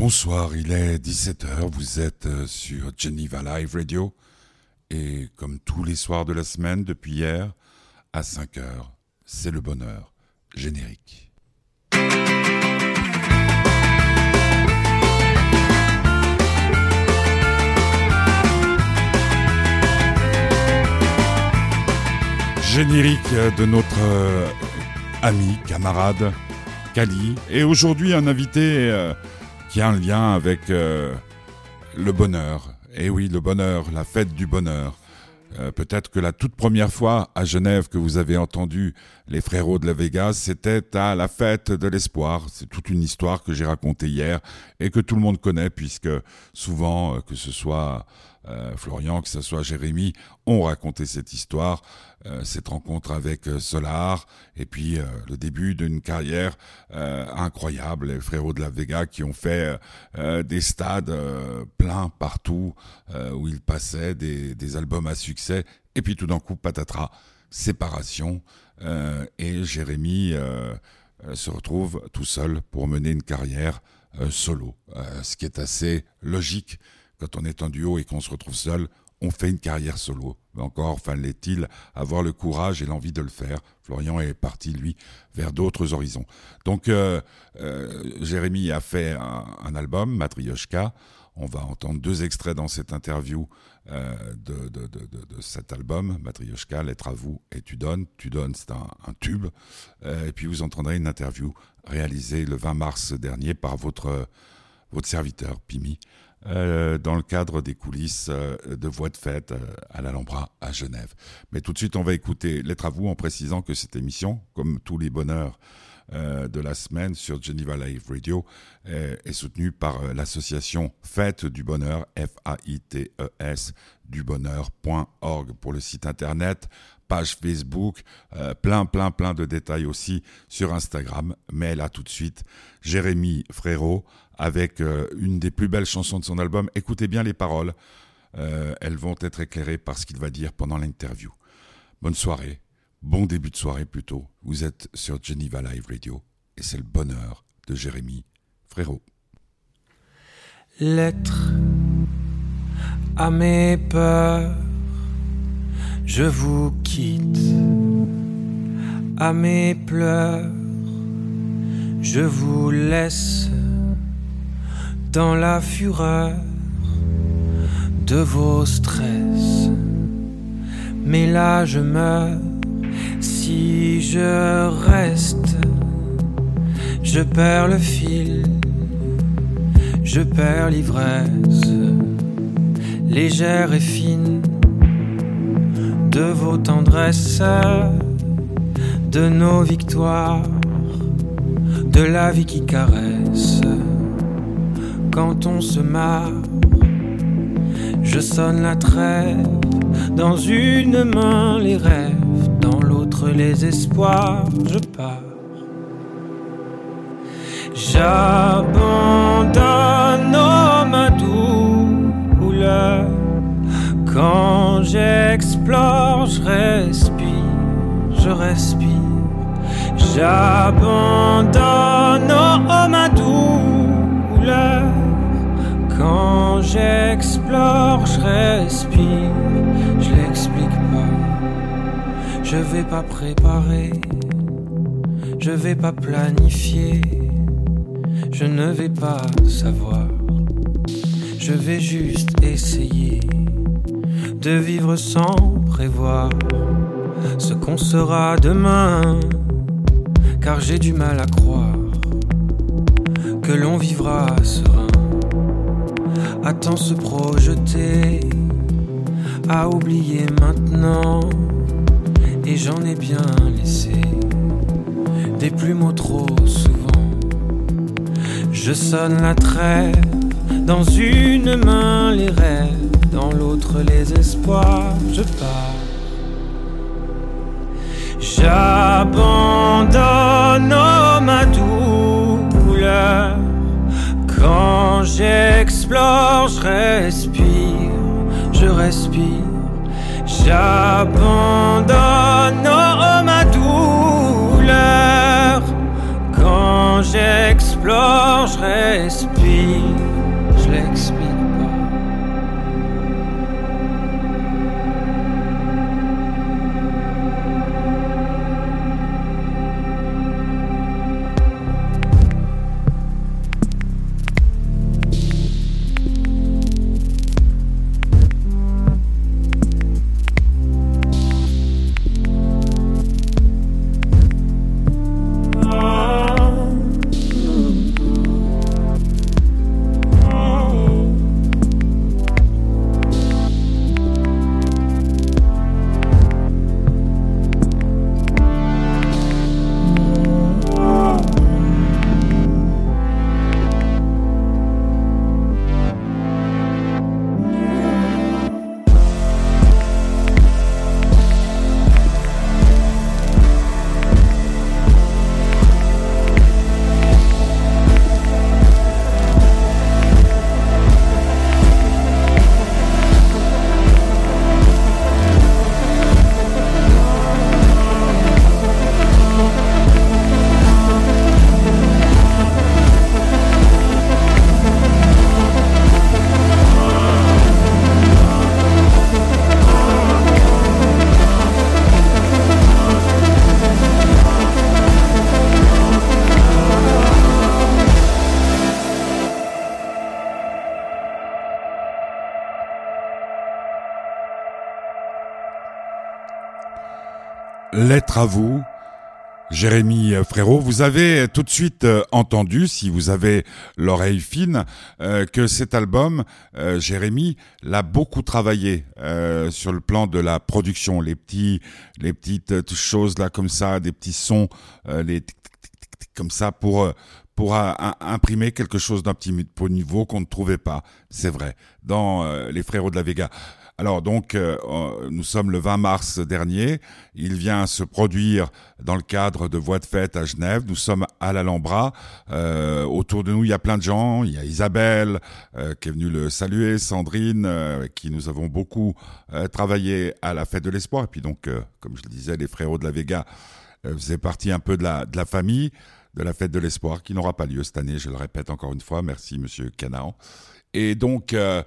Bonsoir, il est 17h, vous êtes euh, sur Geneva Live Radio et comme tous les soirs de la semaine depuis hier, à 5h, c'est le bonheur générique. Générique de notre euh, ami, camarade, Kali, et aujourd'hui un invité euh, qui a un lien avec euh, le bonheur. Et oui, le bonheur, la fête du bonheur. Euh, peut-être que la toute première fois à Genève que vous avez entendu les frérots de la Vega, c'était à la fête de l'espoir. C'est toute une histoire que j'ai racontée hier et que tout le monde connaît puisque souvent, euh, que ce soit Florian, que ce soit Jérémy, ont raconté cette histoire. Euh, cette rencontre avec euh, Solar et puis euh, le début d'une carrière incroyable, les frérots de la Vega qui ont fait des stades pleins partout où ils passaient des, des, albums à succès et puis tout d'un coup patatras, séparation et Jérémy se retrouve tout seul pour mener une carrière solo, ce qui est assez logique quand on est en duo et qu'on se retrouve seul, on fait une carrière solo. Encore fallait-il avoir le courage et l'envie de le faire? Florian est parti, lui, vers d'autres horizons. Donc, euh, euh, Jérémy a fait un, album, Matryoshka. On va entendre deux extraits dans cette interview euh, de, cet album, Matryoshka, Lettre à vous et Tu donnes. Tu donnes, c'est un, tube. et puis vous entendrez une interview réalisée le 20 mars dernier par votre, votre serviteur, Pimi. Euh, dans le cadre des coulisses euh, de voix de fête euh, à l'Alhambra à Genève. Mais tout de suite, on va écouter Lettre à vous en précisant que cette émission, comme tous les bonheurs de la semaine sur Geneva Live Radio, est soutenue par l'association Fête du Bonheur, F-A-I-T-E-S, dubonheur.org pour le site internet, page Facebook, plein, plein, plein de détails aussi sur Instagram. Mais là, tout de suite, Jérémy Frérot avec euh, une des plus belles chansons de son album. Écoutez bien les paroles, euh, elles vont être éclairées par ce qu'il va dire pendant l'interview. Bonne soirée, bon début de soirée plutôt. Vous êtes sur Geneva Live Radio et c'est le bonheur de Jérémy Frérot. Lettre à mes peurs, je vous quitte. À mes pleurs, je vous laisse dans la fureur de vos stress. Mais là je meurs si je reste. Je perds le fil, je perds l'ivresse, légère et fine de vos tendresses, de nos victoires, de la vie qui caresse quand on se marre. Je sonne la trêve, dans une main les rêves, dans l'autre les espoirs, je pars. J'abandonne ma douleur. Quand j'explore, je respire, je respire. J'abandonne ma douleur. Quand j'explore, je respire, je l'explique pas. Je vais pas préparer, je vais pas planifier, je ne vais pas savoir. Je vais juste essayer de vivre sans prévoir ce qu'on sera demain, car j'ai du mal à croire que l'on vivra serein à tant se projeter, à oublier maintenant. Et j'en ai bien laissé des plumeaux trop souvent. Je sonne la trêve, dans une main les rêves, dans l'autre les espoirs, je pars. J'abandonne ma douleur quand j'explore, je respire, je respire. J'abandonne ma douleur. Quand j'explore, j'explore, je respire, je l'explique Lettre à vous, Jérémy Frérot. Vous avez tout de suite euh, entendu, si vous avez l'oreille fine, euh, que cet album, euh, Jérémy l'a beaucoup travaillé sur le plan de la production, les petits, les petites choses là comme ça, des petits sons, les comme ça pour pour imprimer quelque chose d'un petit niveau qu'on ne trouvait pas, c'est vrai, dans les Frérots de la Vega. Alors donc, euh, nous sommes le 20 mars dernier. Il vient se produire dans le cadre de Voix de fête à Genève. Nous sommes à l'Alhambra. Euh, autour de nous, il y a plein de gens. Il y a Isabelle euh, qui est venue le saluer, Sandrine, avec qui nous avons beaucoup travaillé à la fête de l'espoir. Et puis donc, comme je le disais, les frérots de la Vega faisaient partie un peu de la, de la famille de la fête de l'espoir qui n'aura pas lieu cette année. Je le répète encore une fois. Merci, Monsieur Canaan. Et donc euh,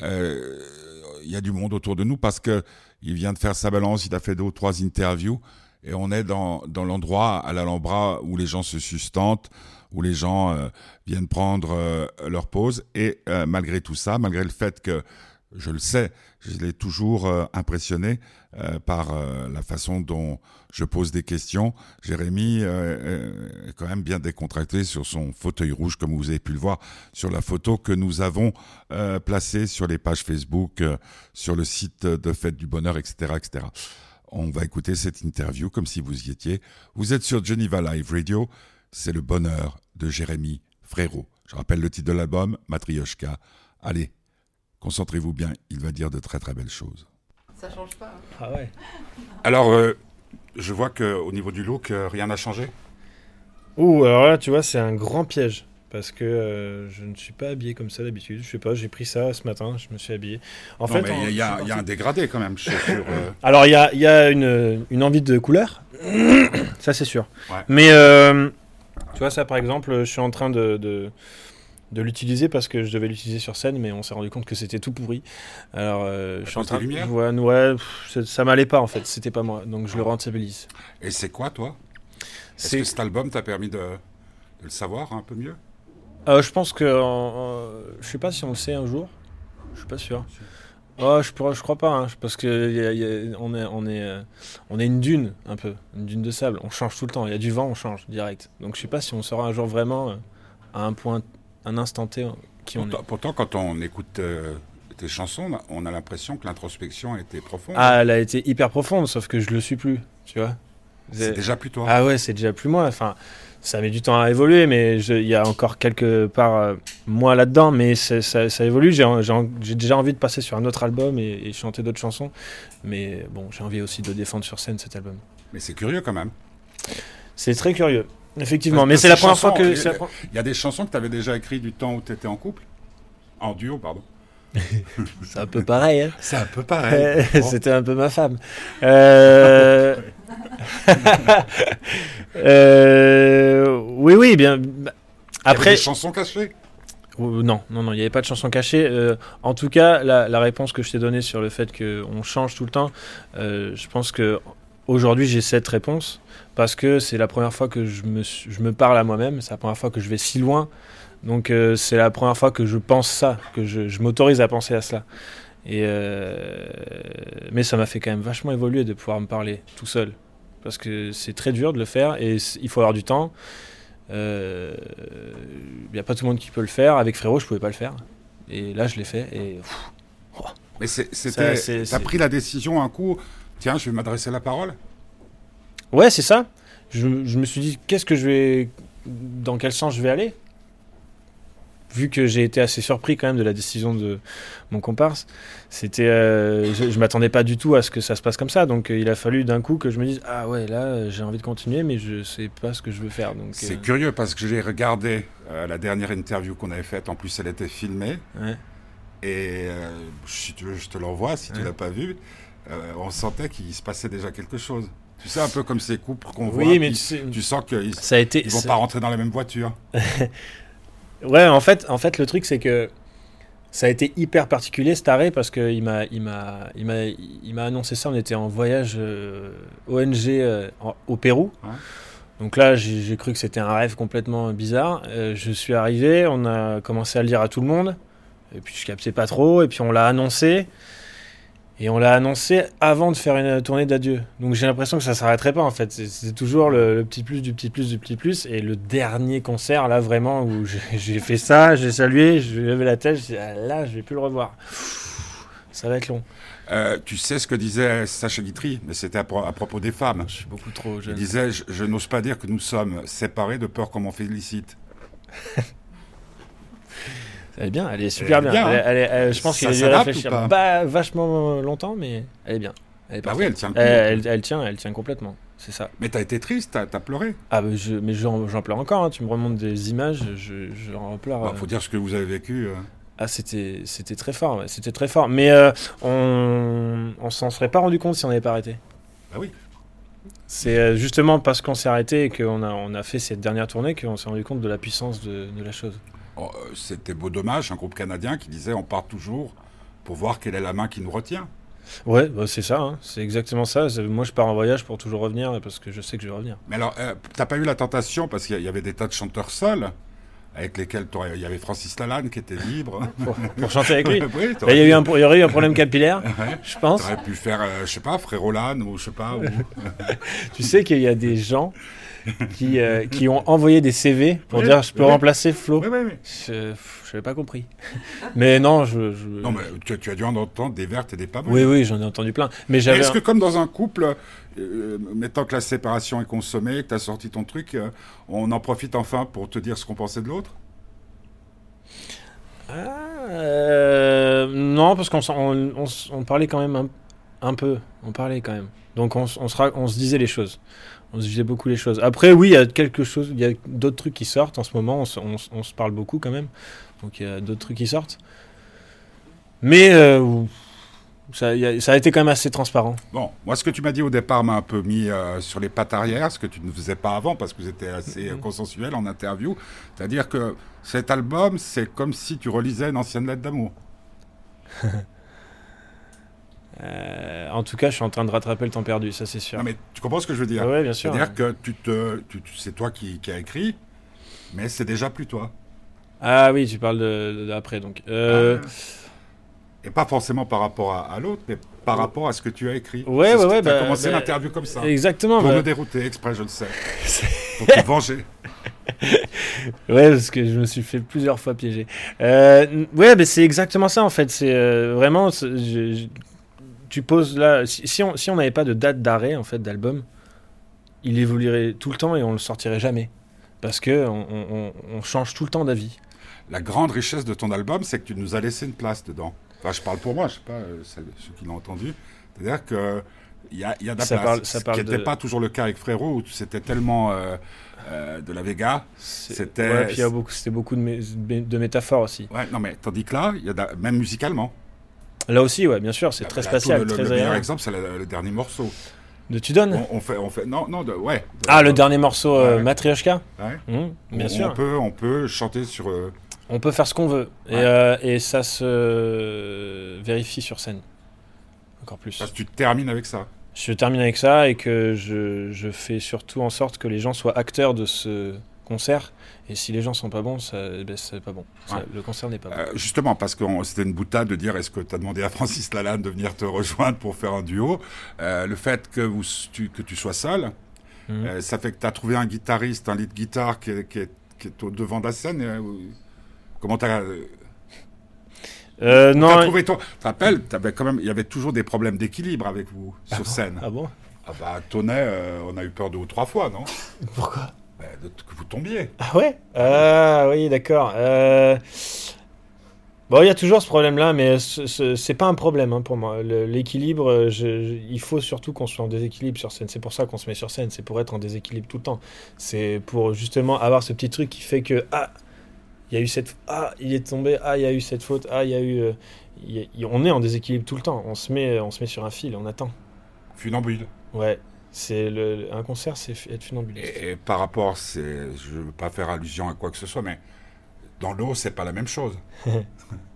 il y a du monde autour de nous parce que il vient de faire sa balance, il a fait deux ou trois interviews et on est dans, dans l'endroit à l'Alhambra où les gens se sustentent, où les gens euh, viennent prendre euh, leur pause et malgré tout ça, malgré le fait que je le sais, je l'ai toujours euh, impressionné euh, par euh, la façon dont je pose des questions. Jérémy est quand même bien décontracté sur son fauteuil rouge, comme vous avez pu le voir sur la photo que nous avons placée sur les pages Facebook, sur le site de Fête du Bonheur, etc., etc. On va écouter cette interview comme si vous y étiez. Vous êtes sur Geneva Live Radio. C'est le bonheur de Jérémy Frérot. Je rappelle le titre de l'album, Matrioshka. Allez, Concentrez-vous bien, il va dire de très très belles choses. Ça change pas. Hein. Ah ouais. Alors, euh, je vois qu'au niveau du look, euh, rien n'a changé? Ouh, alors là, tu vois, c'est un grand piège. Parce que euh, je ne suis pas habillé comme ça d'habitude. Je sais pas, j'ai pris ça ce matin, je me suis habillé. En fait, il y, a un dégradé quand même. Alors, il y a, y a une, une, envie de couleur. ça, c'est sûr. Mais, tu vois, ça, par exemple, je suis en train de de l'utiliser parce que je devais l'utiliser sur scène, mais on s'est rendu compte que c'était tout pourri. Alors, euh, je suis en train de. Ouais, ouais, ça m'allait pas en fait, c'était pas moi, donc je le rentabilise. Et c'est quoi, toi? Est-ce que cet album t'a permis de, le savoir un peu mieux? Euh, Je pense que. je sais pas si on le sait un jour, je suis pas sûr. Oh, je, je crois pas, hein, parce que on, est, on, est, euh, on est une dune, un peu, une dune de sable. On change tout le temps. Il y a du vent, on change direct. Donc je sais pas si on sera un jour vraiment à un point un instant T qui pourtant, on est. Pourtant, quand on écoute euh, tes chansons, on a l'impression que l'introspection a été profonde. Ah, elle a été hyper profonde, sauf que je le suis plus, tu vois. C'est déjà plus toi. Ah ouais, c'est déjà plus moi. Enfin, ça met du temps à évoluer, mais il y a encore quelque part euh, moi là-dedans, mais ça, ça, évolue. J'ai déjà envie de passer sur un autre album et, et chanter d'autres chansons, mais bon, j'ai envie aussi de défendre sur scène cet album. Mais c'est curieux quand même. C'est très curieux. Effectivement, mais c'est la première fois que. Il y a des chansons que tu avais déjà écrites du temps où tu étais en couple En duo, pardon. c'est un peu pareil. Hein. C'est un peu pareil. C'était un peu ma femme. Euh, euh... oui, oui, bien. Après, des chansons cachées non, non, non, il n'y avait pas de chanson cachée. Euh, en tout cas, la, réponse que je t'ai donnée sur le fait qu'on change tout le temps, euh, je pense que aujourd'hui j'ai cette réponse parce que c'est la première fois que je me, je me parle à moi-même, c'est la première fois que je vais si loin. Donc euh, c'est la première fois que je pense ça, que je, je m'autorise à penser à cela. Et mais ça m'a fait quand même vachement évoluer de pouvoir me parler tout seul. Parce que c'est très dur de le faire et il faut avoir du temps. Il euh, n'y a pas tout le monde qui peut le faire. Avec Frérot, je pouvais pas le faire. Et là, je l'ai fait. Et. Oh. Mais c'était. T'as pris la décision un coup. Tiens, je vais m'adresser la parole. Ouais, c'est ça. Je, je, me suis dit, qu'est-ce que je vais. Dans quel sens je vais aller? Vu que j'ai été assez surpris quand même de la décision de mon comparse, c'était, euh, je, ne m'attendais pas du tout à ce que ça se passe comme ça. Donc euh, il a fallu d'un coup que je me dise ah ouais là j'ai envie de continuer mais je sais pas ce que je veux faire. Donc c'est euh, curieux parce que j'ai regardé la dernière interview qu'on avait faite. En plus elle était filmée. Et si tu veux je te l'envoie si tu tu l'as pas vu. on sentait qu'il se passait déjà quelque chose. Tu sais, un peu comme ces couples qu'on voit. Oui, mais tu, sens qu'ils ne vont pas rentrer dans la même voiture. Ouais, en fait, en fait, le truc, c'est que ça a été hyper particulier cet arrêt parce qu'il m'a, il m'a, il m'a, il m'a annoncé ça. On était en voyage euh, ONG euh, au Pérou. Donc là, j'ai cru que c'était un rêve complètement bizarre. Euh, je suis arrivé, on a commencé à le dire à tout le monde. Et puis je captais pas trop. Et puis on l'a annoncé. Et on l'a annoncé avant de faire une tournée d'adieu. Donc j'ai l'impression que ça s'arrêterait pas en fait. C'est toujours le, petit plus du petit plus du petit plus. Et le dernier concert, là vraiment, où j'ai fait ça, j'ai salué, j'ai levé la tête, je ah, là, je vais plus le revoir. Ça va être long. Euh, tu sais ce que disait Sacha Guitry, mais c'était à, propos des femmes. Je suis beaucoup trop jeune. Il disait Je, n'ose pas dire que nous sommes séparés de peur qu'on m'en félicite. Elle est bien, elle est super bien. je pense qu'il a dû réfléchir vachement longtemps, mais elle est bien. Elle est bah oui, elle tient. Elle, tient, elle tient complètement. C'est ça. Mais t'as été triste, t'as as pleuré. Ah, mais j'en pleure encore. Hein. Tu me remontes des images, j'en pleure. Il bah, faut dire ce que vous avez vécu. Euh. Ah, c'était c'était très fort. C'était très fort. Mais euh, on on s'en serait pas rendu compte si on n'avait pas arrêté. Bah oui. C'est euh, justement parce qu'on s'est arrêté et qu'on a, on a fait cette dernière tournée qu'on s'est rendu compte de la puissance de, de la chose. Oh, euh, c'était Beau Dommage, un groupe canadien qui disait on part toujours pour voir quelle est la main qui nous retient. Ouais, bah, c'est ça, hein. c'est exactement ça. Moi, je pars en voyage pour toujours revenir parce que je sais que je vais revenir. Mais alors, euh, t'as pas eu la tentation parce qu'il y avait des tas de chanteurs seuls avec lesquels il y avait Francis Lalanne qui était libre pour, chanter avec lui. il, y y aurait eu un problème capillaire, je pense. T'aurais pu faire, euh, je sais pas, Frérolan ou je sais pas. tu sais qu'il y a des gens qui, euh, qui ont envoyé des CV pour dire je peux remplacer Flo. Oui, oui, oui. Je n'avais pas compris. mais non, je. Non, mais tu, as dû en entendre des vertes et des pas bonnes. Oui, oui, j'en ai entendu plein. Mais Est-ce que, comme dans un couple, euh, mettant que la séparation est consommée, que tu as sorti ton truc, euh, on en profite enfin pour te dire ce qu'on pensait de l'autre? Ah, Non, parce qu'on on, on, parlait quand même un, un, peu. On parlait quand même. Donc on, on, se, on se disait les choses on se disait beaucoup les choses. Après, oui, il y a quelque chose, il y a d'autres trucs qui sortent en ce moment. On, se parle beaucoup quand même, donc il y a d'autres trucs qui sortent. Mais euh, ça, a été quand même assez transparent. Bon, moi, ce que tu m'as dit au départ m'a un peu mis euh, sur les pattes arrière, ce que tu ne faisais pas avant, parce que vous étiez assez mm-hmm. consensuel en interview. C'est-à-dire que cet album, c'est comme si tu relisais une ancienne lettre d'amour. Euh, en tout cas, je suis en train de rattraper le temps perdu, ça c'est sûr. Non, mais tu comprends ce que je veux dire? Oui, bien sûr. C'est-à-dire que tu te, tu, c'est toi qui, qui as écrit, mais c'est déjà plus toi. Ah oui, tu parles d'après de, donc. Euh, ah, et pas forcément par rapport à, l'autre, mais par rapport à ce que tu as écrit. Ouais, ouais, ouais. Tu as bah, commencé bah, l'interview comme ça. Exactement. Pour bah. me dérouter, exprès, je le sais. pour te venger. ouais, parce que je me suis fait plusieurs fois piéger. Euh, ouais, mais c'est exactement ça en fait. C'est euh, vraiment. Je, tu poses là. Si, on si on n'avait pas de date d'arrêt en fait d'album, il évoluerait tout le temps et on le sortirait jamais parce que on, on, change tout le temps d'avis. La grande richesse de ton album, c'est que tu nous as laissé une place dedans. Enfin, je parle pour moi, je sais pas euh, ceux qui l'ont entendu. C'est-à-dire que il y a, y a de la ça place, parle, ça ce qui n'était pas toujours le cas avec Frérot, où c'était tellement euh, euh, de la Vega. C'était. Ouais, beaucoup de, de, métaphores aussi. Ouais, non mais tandis que là, il y a même musicalement. Là aussi, ouais, bien sûr, c'est très spatial. le, très le meilleur exemple, c'est le, dernier morceau. De Tu donnes on, on fait, on fait, non, non, de, ouais. Ah, le dernier morceau, euh, Ouais. Matryoshka Ouais. Mmh, Bien on, sûr. On peut, on peut chanter sur. euh, On peut faire ce qu'on veut. Ouais. euh, et ça se vérifie sur scène. Encore plus. parce que tu termines avec ça. Je termine avec ça et que je, je fais surtout en sorte que les gens soient acteurs de ce concert. Et si les gens sont pas bons, ça, eh ben, c'est pas bon. Ça- Ouais. le concert n'est pas bon. Euh, justement, parce que on- c'était une boutade de dire est-ce que tu as demandé à Francis Lalanne de venir te rejoindre pour faire un duo Euh, Le fait que, vous, tu, que tu sois seul, Mhm. euh, ça fait que tu as trouvé un guitariste, un lead guitar qui est, qui est, qui est au devant de la scène. euh, comment tu as. Euh, non. trouvé toi Tu te rappelles, t'avais quand même, il y avait toujours des problèmes d'équilibre avec vous sur scène. Ah bon? Ah bah, Tonnet, euh, on a eu peur deux ou trois fois, non? Pourquoi? Bah, Que vous tombiez. Ah ouais? Ah oui, d'accord. Euh, Bon, il y a toujours ce problème-là, mais ce- ce- c'est pas un problème hein, pour moi. L'équilibre, euh, il faut surtout qu'on soit en déséquilibre sur scène. C'est pour ça qu'on se met sur scène, c'est pour être en déséquilibre tout le temps. C'est pour justement avoir ce petit truc qui fait que ah, il y a eu cette ah, il est tombé, ah, il y a eu cette faute, ah, il y a eu euh, y a- on est en déséquilibre tout le temps. On se met on se met sur un fil, on attend. Funambule. Ouais, c'est le un concert, c'est être funambuliste. Et, et par rapport, c'est, je ne veux pas faire allusion à quoi que ce soit, mais dans l'eau, c'est pas la même chose.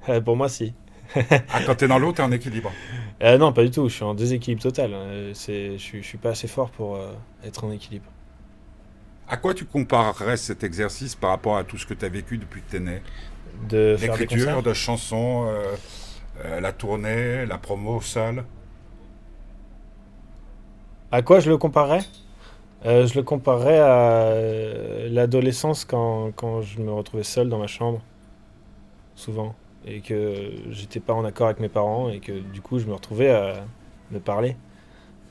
Euh, pour moi, si. Ah, quand t'es dans l'eau, t'es en équilibre. Euh, non, pas du tout. Je suis en déséquilibre total. C'est, je, je suis pas assez fort pour euh, être en équilibre. À quoi tu comparerais cet exercice par rapport à tout ce que tu as vécu depuis que tu es né? De faire des L'écriture de chansons, euh, la tournée, la promo seule À quoi je le comparerais? Euh, Je le comparerais à euh, l'adolescence quand, quand je me retrouvais seul dans ma chambre, souvent, et que j'étais pas en accord avec mes parents et que du coup je me retrouvais à me parler,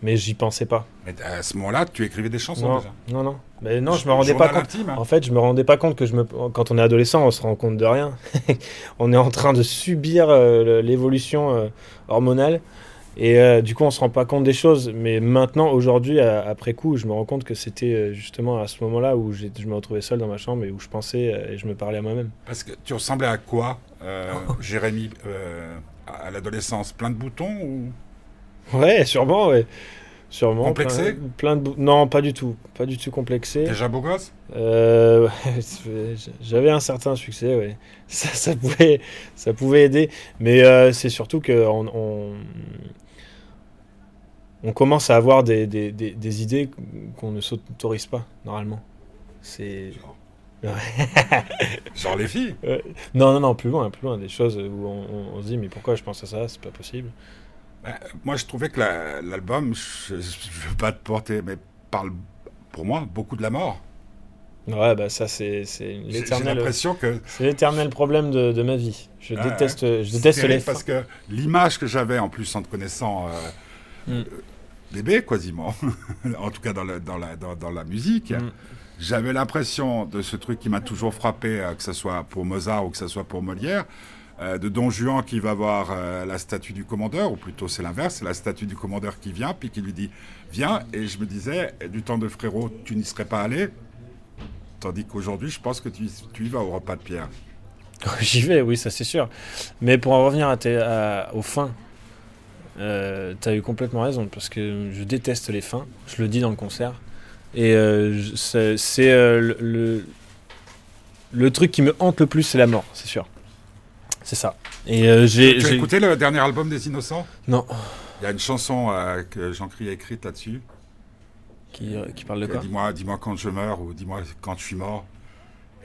mais j'y pensais pas. Mais à ce moment-là, tu écrivais des chansons Non, déjà non, non. Mais non, je me rendais pas compte. intime, hein. En fait, je me rendais pas compte que je me. Quand on est adolescent, on se rend compte de rien. on est en train de subir euh, l'évolution euh, hormonale. Et euh, du coup, on se rend pas compte des choses. Mais maintenant, aujourd'hui, après coup, je me rends compte que c'était euh, justement à ce moment-là où je me retrouvais seul dans ma chambre et où je pensais euh, et je me parlais à moi-même. Parce que tu ressemblais à quoi, euh, Jérémy, euh, à l'adolescence? Plein de boutons ou? Ouais, sûrement, ouais. Sûrement. Complexé? plein, plein de Non, pas du tout. Pas du tout complexé. déjà beau gosse? Euh, J'avais un certain succès, ouais. Ça, ça, pouvait, ça pouvait aider. Mais euh, c'est surtout on, on commence à avoir des, des, des, des idées qu'on ne s'autorise pas, normalement. C'est... Genre les filles Non, non, non, plus loin, plus loin. Des choses où on, on- on se dit, mais pourquoi je pense à ça? C'est pas possible. Bah, Moi, je trouvais que la- l'album, je ne veux pas te porter, mais parle pour moi beaucoup de la mort. Ouais, bah ça, c'est c'est J'ai j'ai l'éternel... l'impression que C'est l'éternel problème de, de ma vie. Je déteste, je déteste les parce que l'image que j'avais en plus en te connaissant euh, Mm. Bébé quasiment, en tout cas dans, le- dans, la, dans, dans la musique, Mm. j'avais l'impression de ce truc qui m'a toujours frappé, euh, que ce soit pour Mozart ou que ce soit pour Molière, euh, de Don Juan qui va voir euh, la statue du commandeur, ou plutôt c'est l'inverse, c'est la statue du commandeur qui vient, puis qui lui dit viens, et je me disais, du temps de frérot, tu n'y serais pas allé, tandis qu'aujourd'hui, je pense que tu, tu y vas au repas de pierre. J'y vais, oui, ça c'est sûr. Mais pour en revenir à tes- à- aux fins, euh, t'as eu complètement raison, parce que je déteste les fins, je le dis dans le concert. Et euh, c'est euh, le, le, le truc qui me hante le plus, c'est la mort, c'est sûr. C'est ça. Et euh, j'ai. Tu as écouté le dernier album des Innocents? Non. Il y a une chanson que Jean-Cri a écrite là-dessus. Qui, qui parle de quoi? Dis-moi, dis-moi quand je meurs ou dis-moi quand je suis mort.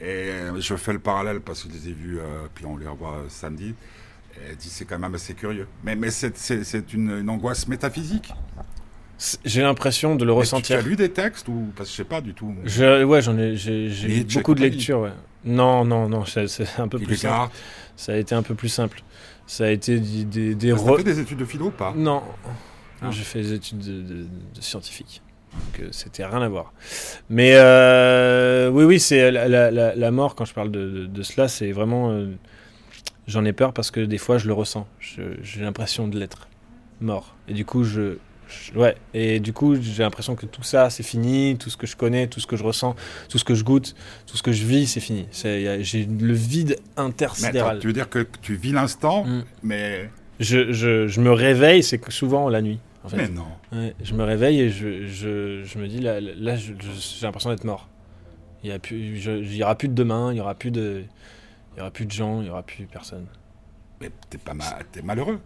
Et je fais le parallèle parce que je les ai vus, puis on les revoit samedi. Elle dit c'est quand même assez curieux. Mais, mais c'est, une, une angoisse métaphysique. J'ai l'impression de le ressentir. Tu as lu des textes ou parce que je sais pas du tout. Je, ouais, j'en ai, j'ai, beaucoup de lectures, ouais. Non, non, non, c'est, un peu Il plus simple. Ça a été un peu plus simple. Ça a été des, des, des re- fait des études de philo ou pas? Non, Ah. j'ai fait des études de, de, de scientifique. Donc euh, c'était rien à voir. Mais euh, oui, oui, c'est la, la, la- la mort, quand je parle de, de, de cela, c'est vraiment... euh, J'en ai peur parce que des fois je le ressens. J'ai l'impression de l'être mort. Et du coup, je... je- Ouais, et du coup, j'ai l'impression que tout ça, c'est fini. Tout ce que je connais, tout ce que je ressens, tout ce que je goûte, tout ce que je vis, c'est fini. J'ai le vide Mais intersidéral. attends, tu veux dire que tu vis l'instant, Mm. mais Je, je, je me réveille, c'est souvent la nuit. En fait. Mais non. Ouais, je me réveille et je, je, je me dis là, là j'ai l'impression d'être mort. Il y a plus, je- il y aura plus de demain, il y aura plus de, il y aura plus de gens, il y aura plus personne. Mais t'es pas ma- t'es malheureux.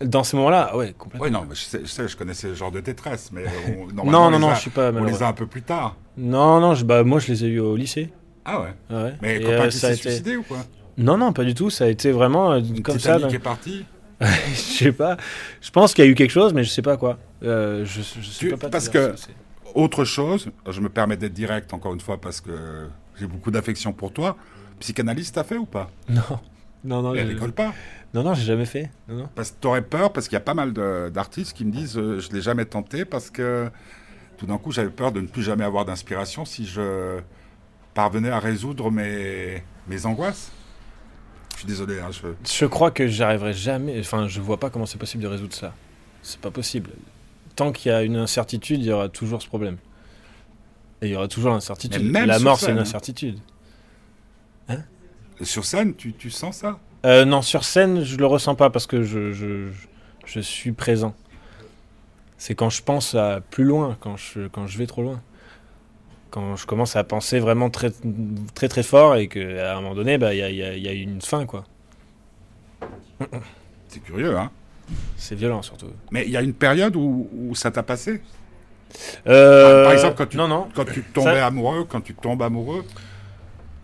Dans ces moments-là, ouais, complètement. Oui, non, je sais, je sais, je connaissais ce genre de détresse, mais on, non, on non, les non, a- je suis pas On malheureux. les a un peu plus tard. Non, non, je, bah, moi je les ai eus au lycée. Ah ouais. Ouais. Mais copain euh, qui ça a s'est été- suicidé ou quoi? Non, non, pas du tout. Ça a été vraiment euh, comme petite ça. qui est partie je sais pas. Je pense qu'il y a eu quelque chose, mais je sais pas quoi. Euh, je, je sais Tu- pas, parce que- Autre chose, je me permets d'être direct encore une fois parce que j'ai beaucoup d'affection pour toi. Psychanalyste, t'as fait ou pas? Non, non, non, Elle rigole pas? non, non, j'ai jamais fait. Non, non. Parce que t'aurais peur, parce qu'il y a pas mal d'artistes qui me disent euh, je l'ai jamais tenté parce que tout d'un coup j'avais peur de ne plus jamais avoir d'inspiration si je parvenais à résoudre mes, mes angoisses. Je suis désolé, hein, je... Je crois que j'arriverai jamais. Enfin, je vois pas comment c'est possible de résoudre ça. C'est pas possible. Tant qu'il y a une incertitude, il y aura toujours ce problème. Et il y aura toujours l'incertitude. La mort, c'est une hein. Sur scène, tu, tu sens ça? Euh, non, sur scène, je le ressens pas parce que je, je, je- suis présent. C'est quand je pense à plus loin, quand je, quand je vais trop loin. Quand je commence à penser vraiment très très, très fort et qu'à un moment donné, bah, il y, a, y a- y a une fin, quoi. C'est curieux, hein C'est violent, surtout. Mais il y a une période où, où ça t'a passé? Euh, Par exemple, quand tu, Non, non. quand tu tombais Ça- amoureux, quand tu tombes amoureux,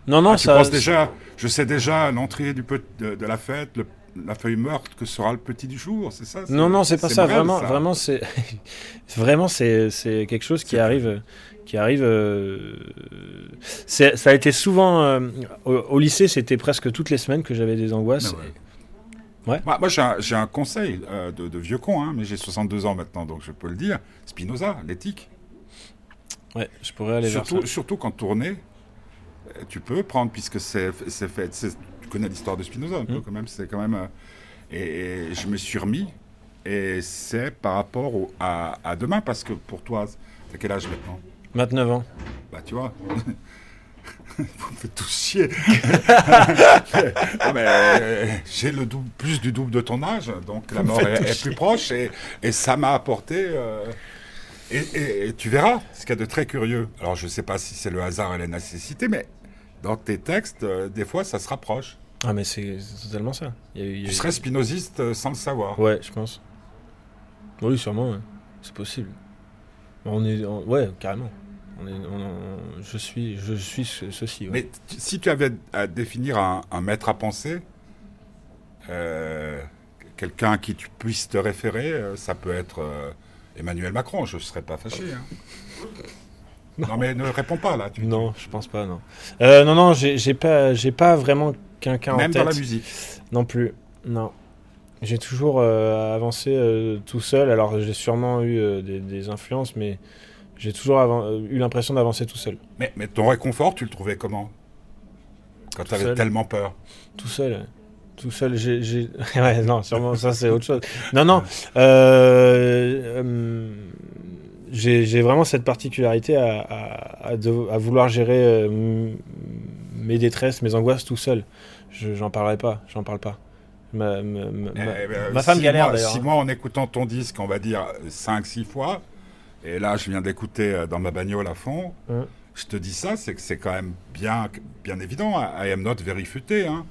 Non, non, ah, tu ça... penses déjà, je sais déjà à l'entrée du de, de la fête, le- la feuille morte, que sera le petit du jour, c'est ça Non, non, c'est pas ça. bref, Vraiment, ça. vraiment, c'est vraiment c'est c'est quelque chose qui arrive, qui arrive. euh, Ça a été souvent euh, au, au lycée, c'était presque toutes les semaines que j'avais des angoisses. Mais Moi, moi, j'ai un, conseil euh, de, de vieux con, hein, mais j'ai 62 ans maintenant, donc je peux le dire. Spinoza, l'éthique. Ouais, je pourrais aller vers Surtout, ça. surtout quand tourner, euh, tu peux prendre, puisque c'est fait. Tu connais l'histoire de Spinoza un peu Mm. quand même, c'est quand même. euh, et, et je me suis remis, et c'est par rapport au- à, à demain, parce que pour toi, t'as quel âge maintenant? 29 ans. Bah, tu vois. Vous me faites tous chier. Mais, euh, j'ai le double, plus du double de ton âge, donc la mort est, plus proche et, et ça m'a apporté. euh, et, et- et tu verras ce qu'il y a de très curieux. Alors je ne sais pas si c'est le hasard et la nécessité, mais dans tes textes, euh, des fois ça se rapproche. Ah, mais c'est totalement ça. Il y a eu- il y a Tu serais spinoziste euh, sans le savoir. Ouais, je pense. Oui, sûrement. ouais. C'est possible. On est, on- ouais, carrément. On est, on- on- je suis, je suis ce- ceci. ouais. Mais si tu avais à définir un, un maître à penser, euh, quelqu'un à qui tu puisses te référer, ça peut être Emmanuel Macron, je ne serais pas fâché. hein. Non. mais ne réponds pas là. tu- Non, je pense pas, non. Euh, non, non, j'ai pas, pas vraiment quelqu'un en Même tête. dans la musique. Non plus, non. J'ai toujours euh, avancé euh, tout seul. Alors j'ai sûrement eu des, des influences, mais j'ai toujours eu l'impression d'avancer tout seul. Mais, mais ton réconfort, tu le trouvais comment? Quand tu avais seul. tellement peur. Tout seul. ouais. Tout seul, j'ai... ouais, non, sûrement, ça c'est autre chose. Non, non. euh, euh, j'ai vraiment cette particularité à, à, à de- à vouloir gérer euh, mes détresses, mes angoisses tout seul. Je- J'en parlerai pas, j'en parle pas. Ma, ma- ma- Eh ben, ma femme galère, d'ailleurs, Six hein. mois en écoutant ton disque, on va dire 5-6 fois. Et là, je viens d'écouter euh, dans ma bagnole à fond. Je te dis ça, c'est que c'est quand même bien, bien évident. I am not very futé. Hein.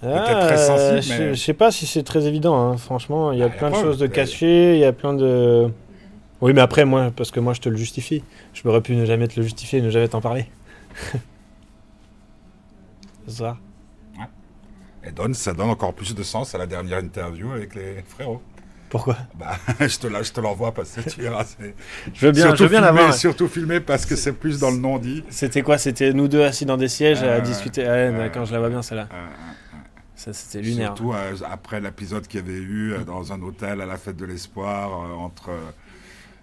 Peut-être très sensible, Ah, je, mais- je sais pas si c'est très évident, hein. franchement. Il y a Ah, y a plein de choses de cachées, il y a plein de. Oui, mais après, moi, parce que moi, je te le justifie. Je m'aurais pu ne jamais te le justifier, ne jamais t'en parler. Ça. Et donne, ça donne encore plus de sens à la dernière interview avec les frérots. Pourquoi? Bah, je te, la- je te l'envoie passer, tu verras. Je veux bien, surtout je veux bien l'avoir. Surtout filmé parce que c'est plus dans le non-dit. C'était quoi? C'était nous deux assis dans des sièges Ah, à ouais. discuter. Ah, ouais, Ouais, d'accord, je la vois bien celle-là. Ça, c'était lunaire. Surtout euh, après l'épisode qu'il y avait eu euh, dans un hôtel à la fête de l'espoir euh, entre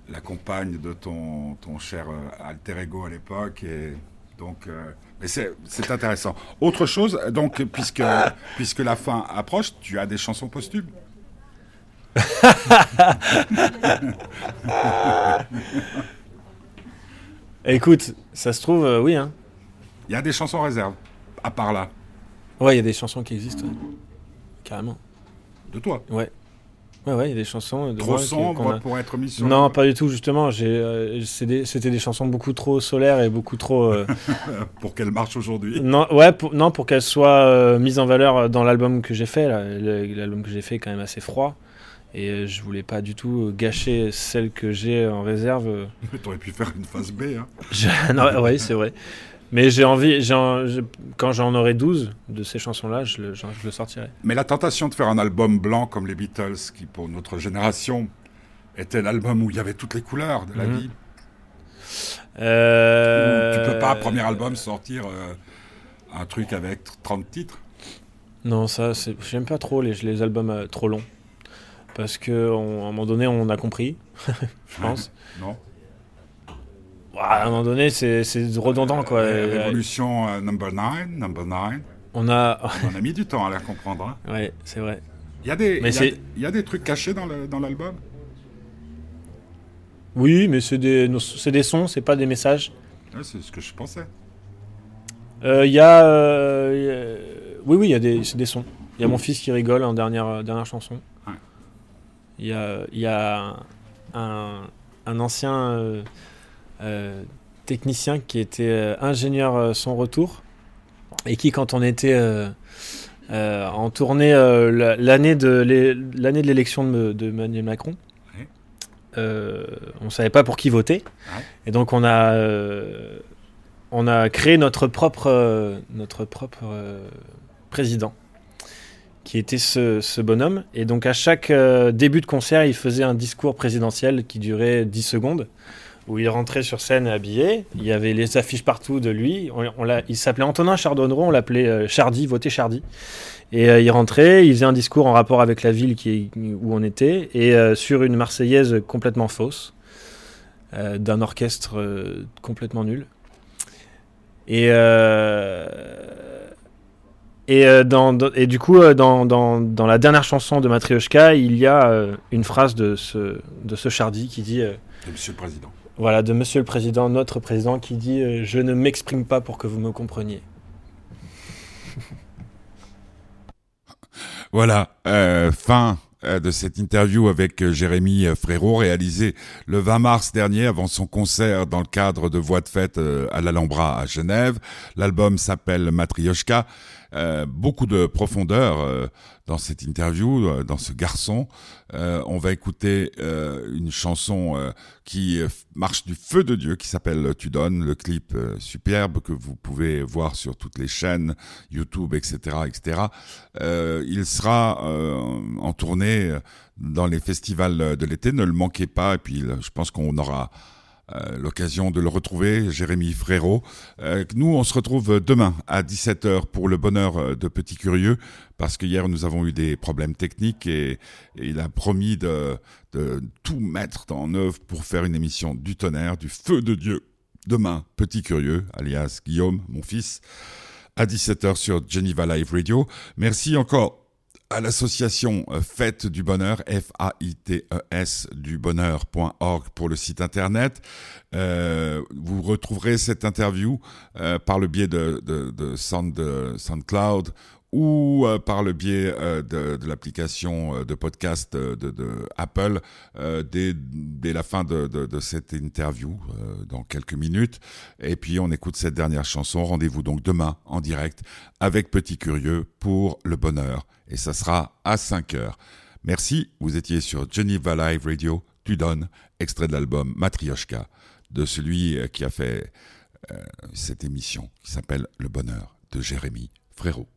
la compagne de ton, ton cher alter ego à l'époque et donc mais c'est intéressant. Autre chose donc puisque puisque la fin approche, tu as des chansons posthumes. Écoute, ça se trouve, oui, hein. Il y a des chansons réserves à part là Ouais, il y a des chansons qui existent. ouais. Carrément. de toi? Ouais. Ouais, ouais, il y a des chansons. De Trop moi sombre a- pour être mis sur Non, pas du tout, justement. euh, des- C'était des chansons beaucoup trop solaires et beaucoup trop. euh, pour qu'elle marche aujourd'hui. non, ouais, pour, non, pour qu'elles soient euh, mises en valeur dans l'album que j'ai fait. L'album que j'ai fait est quand même assez froid. Et euh, je voulais pas du tout gâcher celle que j'ai en réserve. Mais T'aurais pu faire une phase B. Hein. Je- non, ouais, c'est vrai. Mais j'ai envie, j'ai en- je- quand j'en aurai 12 de ces chansons-là, je le, je le sortirai. Mais la tentation de faire un album blanc comme les Beatles, qui pour notre génération était l'album où il y avait toutes les couleurs de la Mhm. vie. Euh... Tu peux pas, premier album, sortir euh, un truc avec 30 titres. Non, ça, c'est- j'aime pas trop les, les albums euh, trop longs. Parce que on- à un moment donné, on a compris, je pense. Non à un moment donné, c'est redondant, quoi. Euh, Euh, Révolution euh, number 9, number 9. On a... On a mis du temps à la comprendre. hein. ouais, c'est vrai. Il y a des, Mais il y a- c'est- il y a des trucs cachés dans l'album? Oui, mais c'est des, des sons, c'est pas des messages. Ouais, c'est ce que je pensais. Euh, Il y a... euh, il y a- Oui, oui, il y a des, c'est des sons. Il y a mon fils qui rigole en dernière, dernière chanson. Ouais. Il y a, il y a un, un ancien technicien qui était euh, ingénieur euh, son retour et qui, quand on était euh, euh, en tournée euh, la- l'année de l'é- l'année de l'élection de, de Emmanuel Macron, euh, on savait pas pour qui voter. Ouais. Et donc on a, euh, on a créé notre propre, euh, notre propre euh, président qui était ce, ce bonhomme. Et donc à chaque euh, début de concert, il faisait un discours présidentiel qui durait 10 secondes, où il rentrait sur scène habillé. Il y avait les affiches partout de lui. On, il s'appelait Antonin Chardonneau, on l'appelait euh, Chardy, voter Chardy. Et euh, il rentrait, il faisait un discours en rapport avec la ville où on était, et euh, sur une Marseillaise complètement fausse, euh, d'un orchestre complètement nul. Et, et, du coup, dans, dans, la dernière chanson de Matryoshka, il y a une phrase de ce, de ce Chardy qui dit, Monsieur le Président. Voilà, de Monsieur le Président, notre Président, qui dit euh, Je ne m'exprime pas pour que vous me compreniez. Voilà, euh, fin euh, de cette interview avec Jérémy Frérot, réalisée le 20 mars dernier avant son concert dans le cadre de Voix de fête à l'Alhambra à Genève. L'album s'appelle Matryoshka. Euh, beaucoup de profondeur euh, dans cette interview, euh, dans ce garçon. On va écouter une chanson qui marche du feu de Dieu, qui s'appelle Tu donnes, le clip superbe que vous pouvez voir sur toutes les chaînes YouTube, etc., etc. Il sera en tournée dans les festivals de l'été. Ne le manquez pas. Et puis, je pense qu'on aura euh, l'occasion de le retrouver, Jérémy Frérot. Euh, nous, on se retrouve demain à 17h pour le bonheur euh, de Petit Curieux, parce que hier, nous avons eu des problèmes techniques et, il a promis de, de tout mettre en œuvre pour faire une émission du tonnerre, du feu de Dieu. Demain, Petit Curieux, alias Guillaume, mon fils, à 17h sur Geneva Live Radio. Merci encore à l'association euh, Fête du Bonheur, F-A-I-T-E-S du bonheur.org pour le site internet. Euh, vous retrouverez cette interview euh, par le biais de, de, de, Sound, de SoundCloud ou par le biais de, l'application de podcast de, Apple dès, dès la fin de, cette interview dans quelques minutes. Et puis on écoute cette dernière chanson. Rendez-vous donc demain en direct avec Petit Curieux pour le bonheur. Et ça sera à 5 heures. Merci, vous étiez sur Geneva Live Radio. Tu donnes, extrait de l'album Matryoshka de celui qui a fait euh, cette émission qui s'appelle Le bonheur de Jérémy Frérot.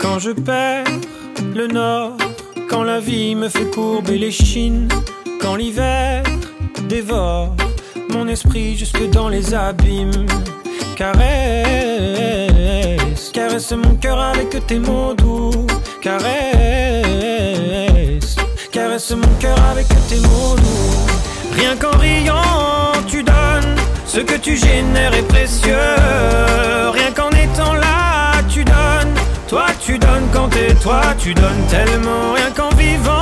Quand je perds le nord, quand la vie me fait courber les chines, quand l'hiver dévore mon esprit jusque dans les abîmes. Caresse, caresse mon cœur avec tes mots doux. Caresse, caresse mon cœur avec tes mots doux. Rien qu'en riant, tu donnes ce que tu génères est précieux. Rien qu'en étant là, tu donnes. Toi, tu donnes quand t'es toi, tu donnes tellement. Rien qu'en vivant.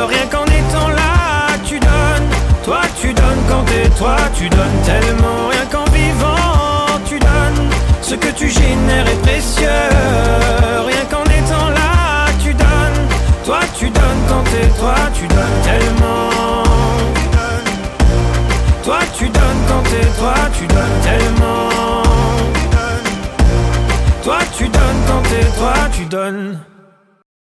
toi, tu donnes tellement, rien qu'en vivant, tu donnes. Ce que tu génères est précieux, rien qu'en étant là, tu donnes. Toi, tu donnes tant et toi, tu donnes tellement. Toi, tu donnes tant et toi, tu donnes tellement. Toi, tu donnes tant et toi, tu donnes.